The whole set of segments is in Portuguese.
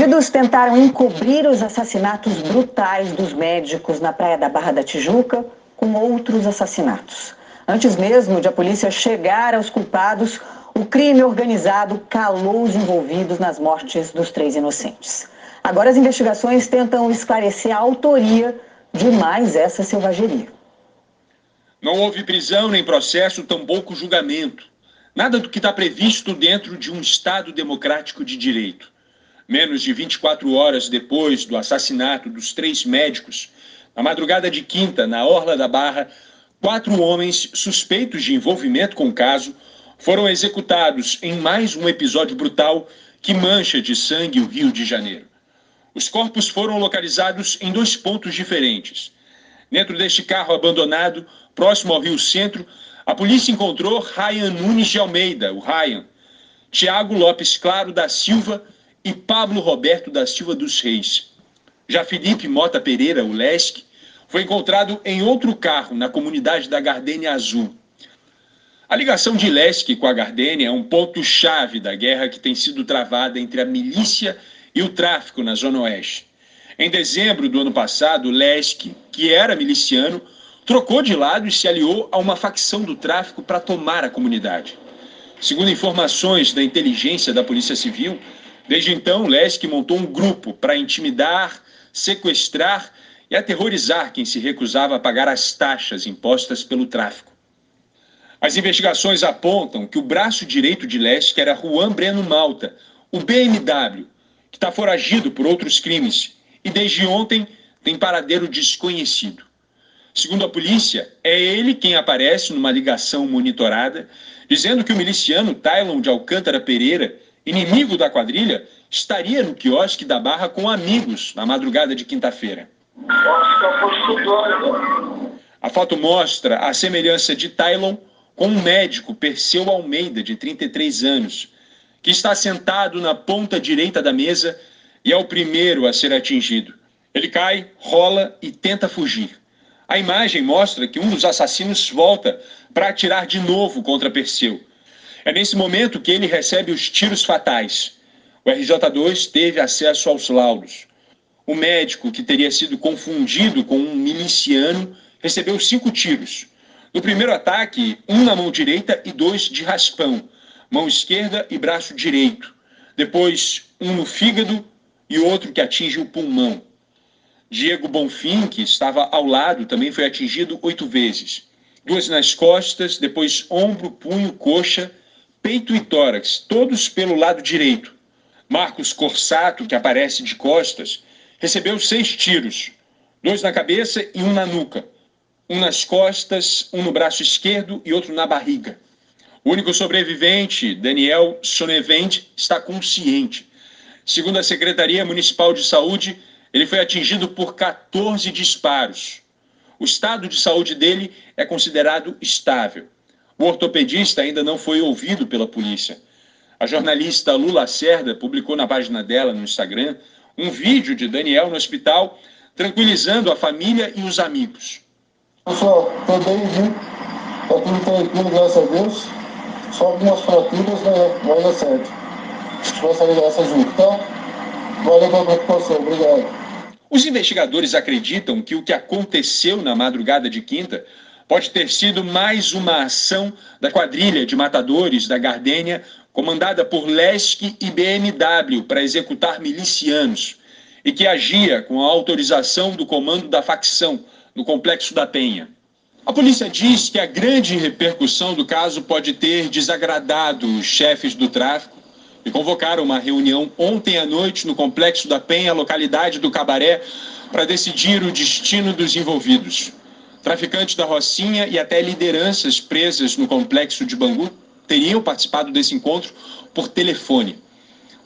Bandidos tentaram encobrir os assassinatos brutais dos médicos na praia da Barra da Tijuca com outros assassinatos. Antes mesmo de a polícia chegar aos culpados, o crime organizado calou os envolvidos nas mortes dos três inocentes. Agora as investigações tentam esclarecer a autoria de mais essa selvageria. Não houve prisão nem processo, tampouco julgamento. Nada do que está previsto dentro de um Estado democrático de direito. Menos de 24 horas depois do assassinato dos três médicos, na madrugada de quinta, na Orla da Barra, quatro homens suspeitos de envolvimento com o caso foram executados em mais um episódio brutal que mancha de sangue o Rio de Janeiro. Os corpos foram localizados em dois pontos diferentes. Dentro deste carro abandonado, próximo ao Rio Centro, a polícia encontrou Ryan Nunes de Almeida, o Ryan, Tiago Lopes Claro da Silva e Pablo Roberto da Silva dos Reis. Já Felipe Mota Pereira, o Lesk, foi encontrado em outro carro na comunidade da Gardênia Azul. A ligação de Lesk com a Gardênia é um ponto-chave da guerra que tem sido travada entre a milícia e o tráfico na Zona Oeste. Em dezembro do ano passado, Lesk, que era miliciano, trocou de lado e se aliou a uma facção do tráfico para tomar a comunidade. Segundo informações da inteligência da Polícia Civil, desde então, Lesk montou um grupo para intimidar, sequestrar e aterrorizar quem se recusava a pagar as taxas impostas pelo tráfico. As investigações apontam que o braço direito de Lesk era Juan Breno Malta, o BMW, que está foragido por outros crimes e desde ontem tem paradeiro desconhecido. Segundo a polícia, é ele quem aparece numa ligação monitorada, dizendo que o miliciano Tylon de Alcântara Pereira, inimigo da quadrilha, estaria no quiosque da Barra com amigos na madrugada de quinta-feira. A foto mostra a semelhança de Tylon com um médico, Perseu Almeida, de 33 anos, que está sentado na ponta direita da mesa e é o primeiro a ser atingido. Ele cai, rola e tenta fugir. A imagem mostra que um dos assassinos volta para atirar de novo contra Perseu. É nesse momento que ele recebe os tiros fatais. O RJ2 teve acesso aos laudos. O médico, que teria sido confundido com um miliciano, recebeu cinco tiros. No primeiro ataque, um na mão direita e dois de raspão, mão esquerda e braço direito. Depois, um no fígado e outro que atinge o pulmão. Diego Bonfim, que estava ao lado, também foi atingido oito vezes. Duas nas costas, depois ombro, punho, coxa, peito e tórax, todos pelo lado direito. Marcos Corsato, que aparece de costas, recebeu seis tiros, dois na cabeça e um na nuca. Um nas costas, um no braço esquerdo e outro na barriga. O único sobrevivente, Daniel Sonevent, está consciente. Segundo a Secretaria Municipal de Saúde, ele foi atingido por 14 disparos. O estado de saúde dele é considerado estável. O ortopedista ainda não foi ouvido pela polícia. A jornalista Lula Cerda publicou na página dela no Instagram um vídeo de Daniel no hospital tranquilizando a família e os amigos. Pessoal, estou bem, viu? Está tudo tranquilo, graças a Deus. Só algumas fraturas, mas vai dar certo. A gente vai sair dessa junto, tá? Valeu pela preocupação, obrigado. Os investigadores acreditam que o que aconteceu na madrugada de quinta pode ter sido mais uma ação da quadrilha de matadores da Gardênia, comandada por Lesk e BMW para executar milicianos, e que agia com a autorização do comando da facção no Complexo da Penha. A polícia diz que a grande repercussão do caso pode ter desagradado os chefes do tráfico e convocaram uma reunião ontem à noite no Complexo da Penha, localidade do Cabaré, para decidir o destino dos envolvidos. Traficantes da Rocinha e até lideranças presas no complexo de Bangu teriam participado desse encontro por telefone.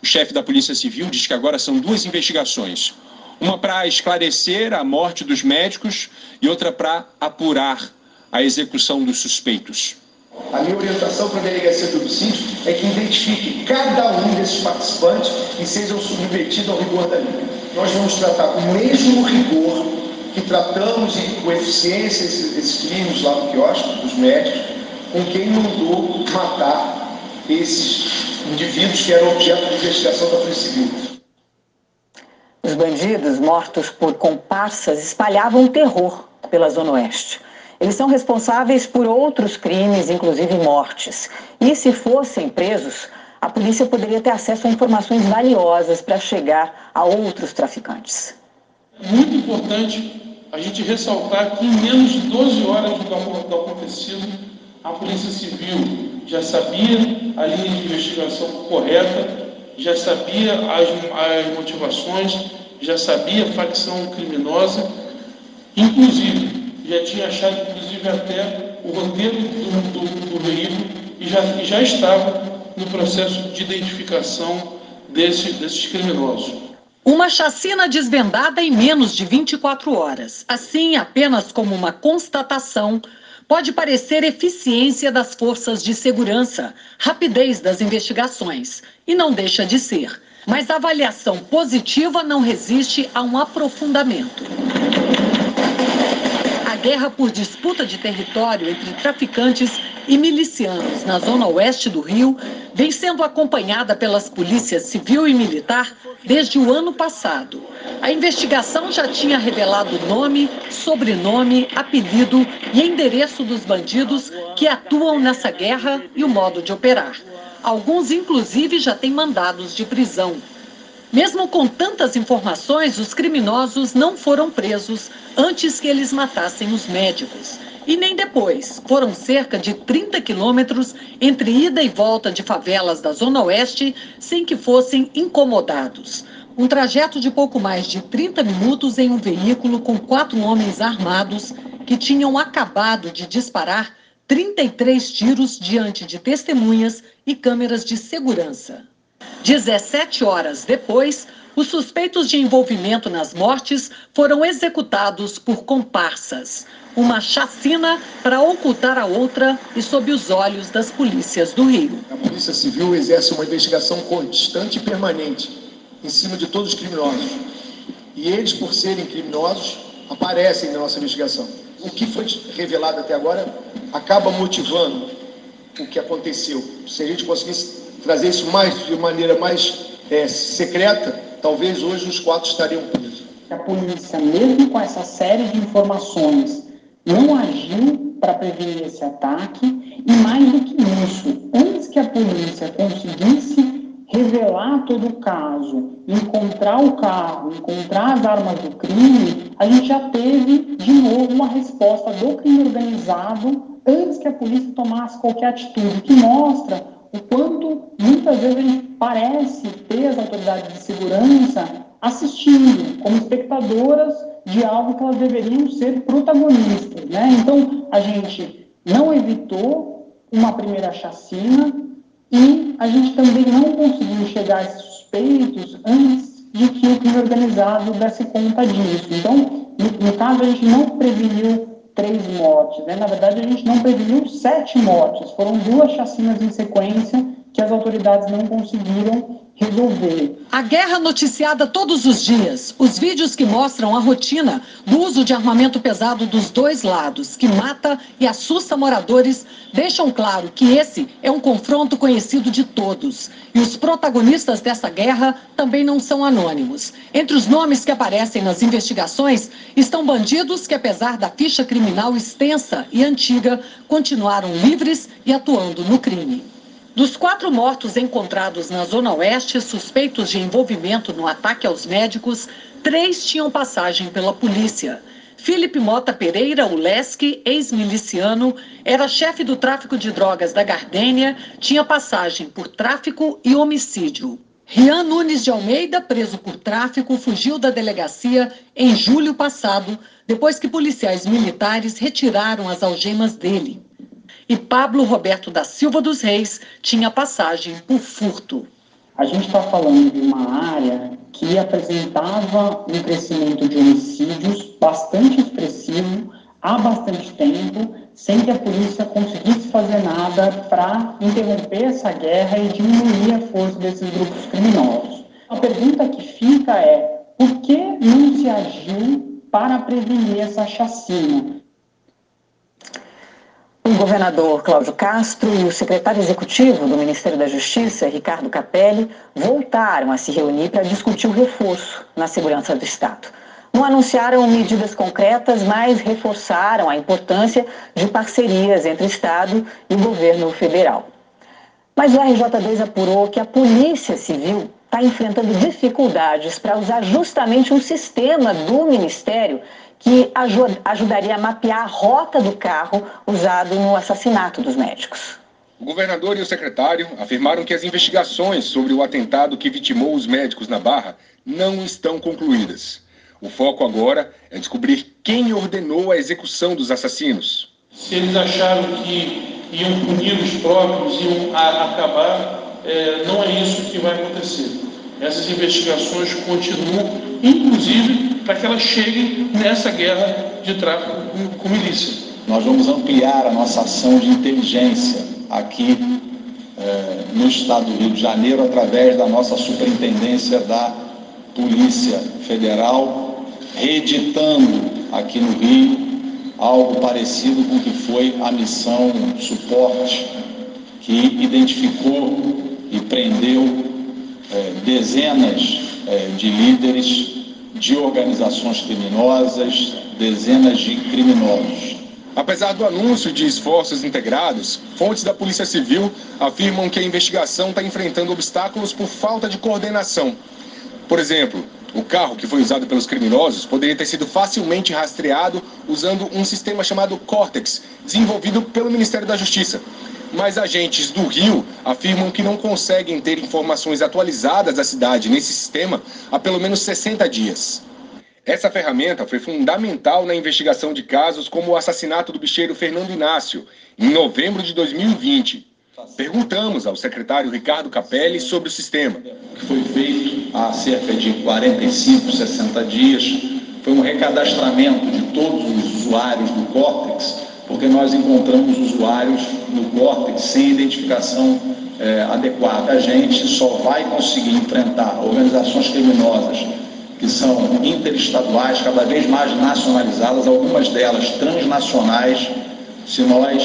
O chefe da Polícia Civil diz que agora são duas investigações: uma para esclarecer a morte dos médicos e outra para apurar a execução dos suspeitos. A minha orientação para a delegacia de homicídio é que identifique cada um desses participantes e sejam submetidos ao rigor da lei. Nós vamos tratar com o mesmo rigor que tratamos com eficiência esses, esses crimes lá no quiosque, dos médicos, com quem mandou matar esses indivíduos que eram objeto de investigação da Polícia Civil. bandidos mortos por comparsas espalhavam terror pela Zona Oeste. Eles são responsáveis por outros crimes, inclusive mortes. E se fossem presos, a polícia poderia ter acesso a informações valiosas para chegar a outros traficantes. Muito importante a gente ressaltar que em menos de 12 horas do, do acontecido, a Polícia Civil já sabia a linha de investigação correta, já sabia as, as motivações, já sabia a facção criminosa, inclusive já tinha achado inclusive até o roteiro do, do, do veículo e já, já estava no processo de identificação desse, desses criminosos. Uma chacina desvendada em menos de 24 horas. Assim, apenas como uma constatação, pode parecer eficiência das forças de segurança, rapidez das investigações, e não deixa de ser. Mas a avaliação positiva não resiste a um aprofundamento guerra por disputa de território entre traficantes e milicianos na zona oeste do Rio vem sendo acompanhada pelas polícias civil e militar desde o ano passado. A investigação já tinha revelado nome, sobrenome, apelido e endereço dos bandidos que atuam nessa guerra e o modo de operar. Alguns, inclusive, já têm mandados de prisão. Mesmo com tantas informações, os criminosos não foram presos antes que eles matassem os médicos. E nem depois. Foram cerca de 30 quilômetros entre ida e volta de favelas da Zona Oeste sem que fossem incomodados. Um trajeto de pouco mais de 30 minutos em um veículo com quatro homens armados que tinham acabado de disparar 33 tiros diante de testemunhas e câmeras de segurança. 17 horas depois, os suspeitos de envolvimento nas mortes foram executados por comparsas. Uma chacina para ocultar a outra e sob os olhos das polícias do Rio. A Polícia Civil exerce uma investigação constante e permanente em cima de todos os criminosos. E eles, por serem criminosos, aparecem na nossa investigação. O que foi revelado até agora acaba motivando o que aconteceu. Se a gente conseguisse trazer isso mais de maneira mais é, secreta, talvez hoje os quatro estariam presos. A polícia, mesmo com essa série de informações, não agiu para prevenir esse ataque e mais do que isso, antes que a polícia conseguisse revelar todo o caso, encontrar o carro, encontrar as armas do crime, a gente já teve de novo uma resposta do crime organizado antes que a polícia tomasse qualquer atitude, que mostra o quanto muitas vezes a gente parece ter as autoridades de segurança assistindo como espectadoras de algo que elas deveriam ser protagonistas, né? Então a gente não evitou uma primeira chacina e a gente também não conseguiu chegar a esses suspeitos antes de que o crime organizado desse conta disso. Então, no, no caso, a gente não preveniu três mortes. Né? Na verdade, a gente não preveniu sete mortes. Foram duas chacinas em sequência que as autoridades não conseguiram resolver. A guerra noticiada todos os dias, os vídeos que mostram a rotina do uso de armamento pesado dos dois lados, que mata e assusta moradores, deixam claro que esse é um confronto conhecido de todos. E os protagonistas dessa guerra também não são anônimos. Entre os nomes que aparecem nas investigações estão bandidos que, apesar da ficha criminal extensa e antiga, continuaram livres e atuando no crime. Dos quatro mortos encontrados na Zona Oeste, suspeitos de envolvimento no ataque aos médicos, três tinham passagem pela polícia. Felipe Mota Pereira Uleski, ex-miliciano, era chefe do tráfico de drogas da Gardênia, tinha passagem por tráfico e homicídio. Rian Nunes de Almeida, preso por tráfico, fugiu da delegacia em julho passado, depois que policiais militares retiraram as algemas dele e Pablo Roberto da Silva dos Reis tinha passagem por furto. A gente está falando de uma área que apresentava um crescimento de homicídios bastante expressivo há bastante tempo, sem que a polícia conseguisse fazer nada para interromper essa guerra e diminuir a força desses grupos criminosos. A pergunta que fica é: por que não se agiu para prevenir essa chacina? O governador Cláudio Castro e o secretário executivo do Ministério da Justiça, Ricardo Capelli, voltaram a se reunir para discutir o reforço na segurança do Estado. Não anunciaram medidas concretas, mas reforçaram a importância de parcerias entre Estado e governo federal. Mas o RJ2 apurou que a Polícia Civil está enfrentando dificuldades para usar justamente um sistema do Ministério que ajudaria a mapear a rota do carro usado no assassinato dos médicos. O governador e o secretário afirmaram que as investigações sobre o atentado que vitimou os médicos na Barra não estão concluídas. O foco agora é descobrir quem ordenou a execução dos assassinos. Se eles acharam que iam punir os próprios, iam acabar, é, não é isso que vai acontecer. Essas investigações continuam, inclusive para que elas cheguem nessa guerra de tráfico com, milícia. Nós vamos ampliar a nossa ação de inteligência aqui é, no estado do Rio de Janeiro através da nossa superintendência da Polícia Federal, reeditando aqui no Rio algo parecido com o que foi a missão suporte que identificou e prendeu é, dezenas é, de líderes de organizações criminosas, dezenas de criminosos. Apesar do anúncio de esforços integrados, fontes da Polícia Civil afirmam que a investigação está enfrentando obstáculos por falta de coordenação. Por exemplo, o carro que foi usado pelos criminosos poderia ter sido facilmente rastreado usando um sistema chamado Cortex, desenvolvido pelo Ministério da Justiça mas agentes do Rio afirmam que não conseguem ter informações atualizadas da cidade nesse sistema há pelo menos 60 dias. Essa ferramenta foi fundamental na investigação de casos como o assassinato do bicheiro Fernando Inácio, em novembro de 2020. Perguntamos ao secretário Ricardo Capelli sobre o sistema. Que foi feito há cerca de 45, 60 dias foi um recadastramento de todos os usuários do Córtex porque nós encontramos usuários no córtex sem identificação é, adequada. A gente só vai conseguir enfrentar organizações criminosas que são interestaduais, cada vez mais nacionalizadas, algumas delas transnacionais, se nós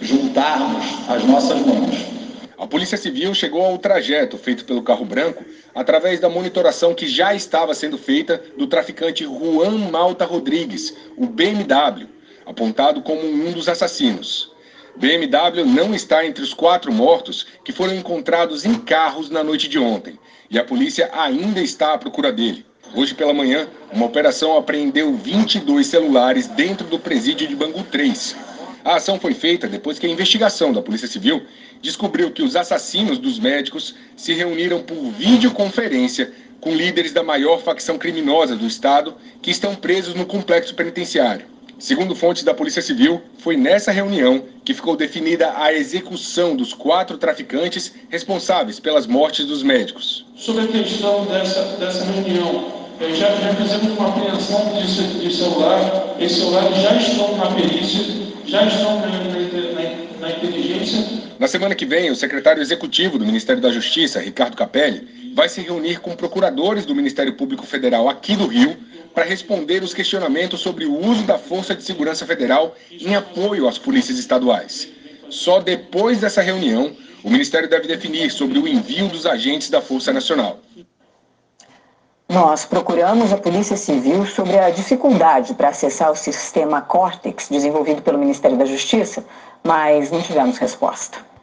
juntarmos as nossas mãos. A Polícia Civil chegou ao trajeto feito pelo carro branco através da monitoração que já estava sendo feita do traficante Juan Malta Rodrigues, o BMW, apontado como um dos assassinos. BMW não está entre os quatro mortos que foram encontrados em carros na noite de ontem, e a polícia ainda está à procura dele. Hoje pela manhã, uma operação apreendeu 22 celulares dentro do presídio de Bangu 3. A ação foi feita depois que a investigação da Polícia Civil descobriu que os assassinos dos médicos se reuniram por videoconferência com líderes da maior facção criminosa do estado que estão presos no complexo penitenciário. Segundo fontes da Polícia Civil, foi nessa reunião que ficou definida a execução dos quatro traficantes responsáveis pelas mortes dos médicos. Sobre a questão dessa, dessa reunião, eh, já, já fizemos uma apreensão de, de celular, esses celulares já estão na perícia, já estão na, na, na inteligência. Na semana que vem, o secretário executivo do Ministério da Justiça, Ricardo Capelli, vai se reunir com procuradores do Ministério Público Federal aqui do Rio para responder os questionamentos sobre o uso da Força de Segurança Federal em apoio às polícias estaduais. Só depois dessa reunião, o Ministério deve definir sobre o envio dos agentes da Força Nacional. Nós procuramos a Polícia Civil sobre a dificuldade para acessar o sistema Cortex desenvolvido pelo Ministério da Justiça, mas não tivemos resposta.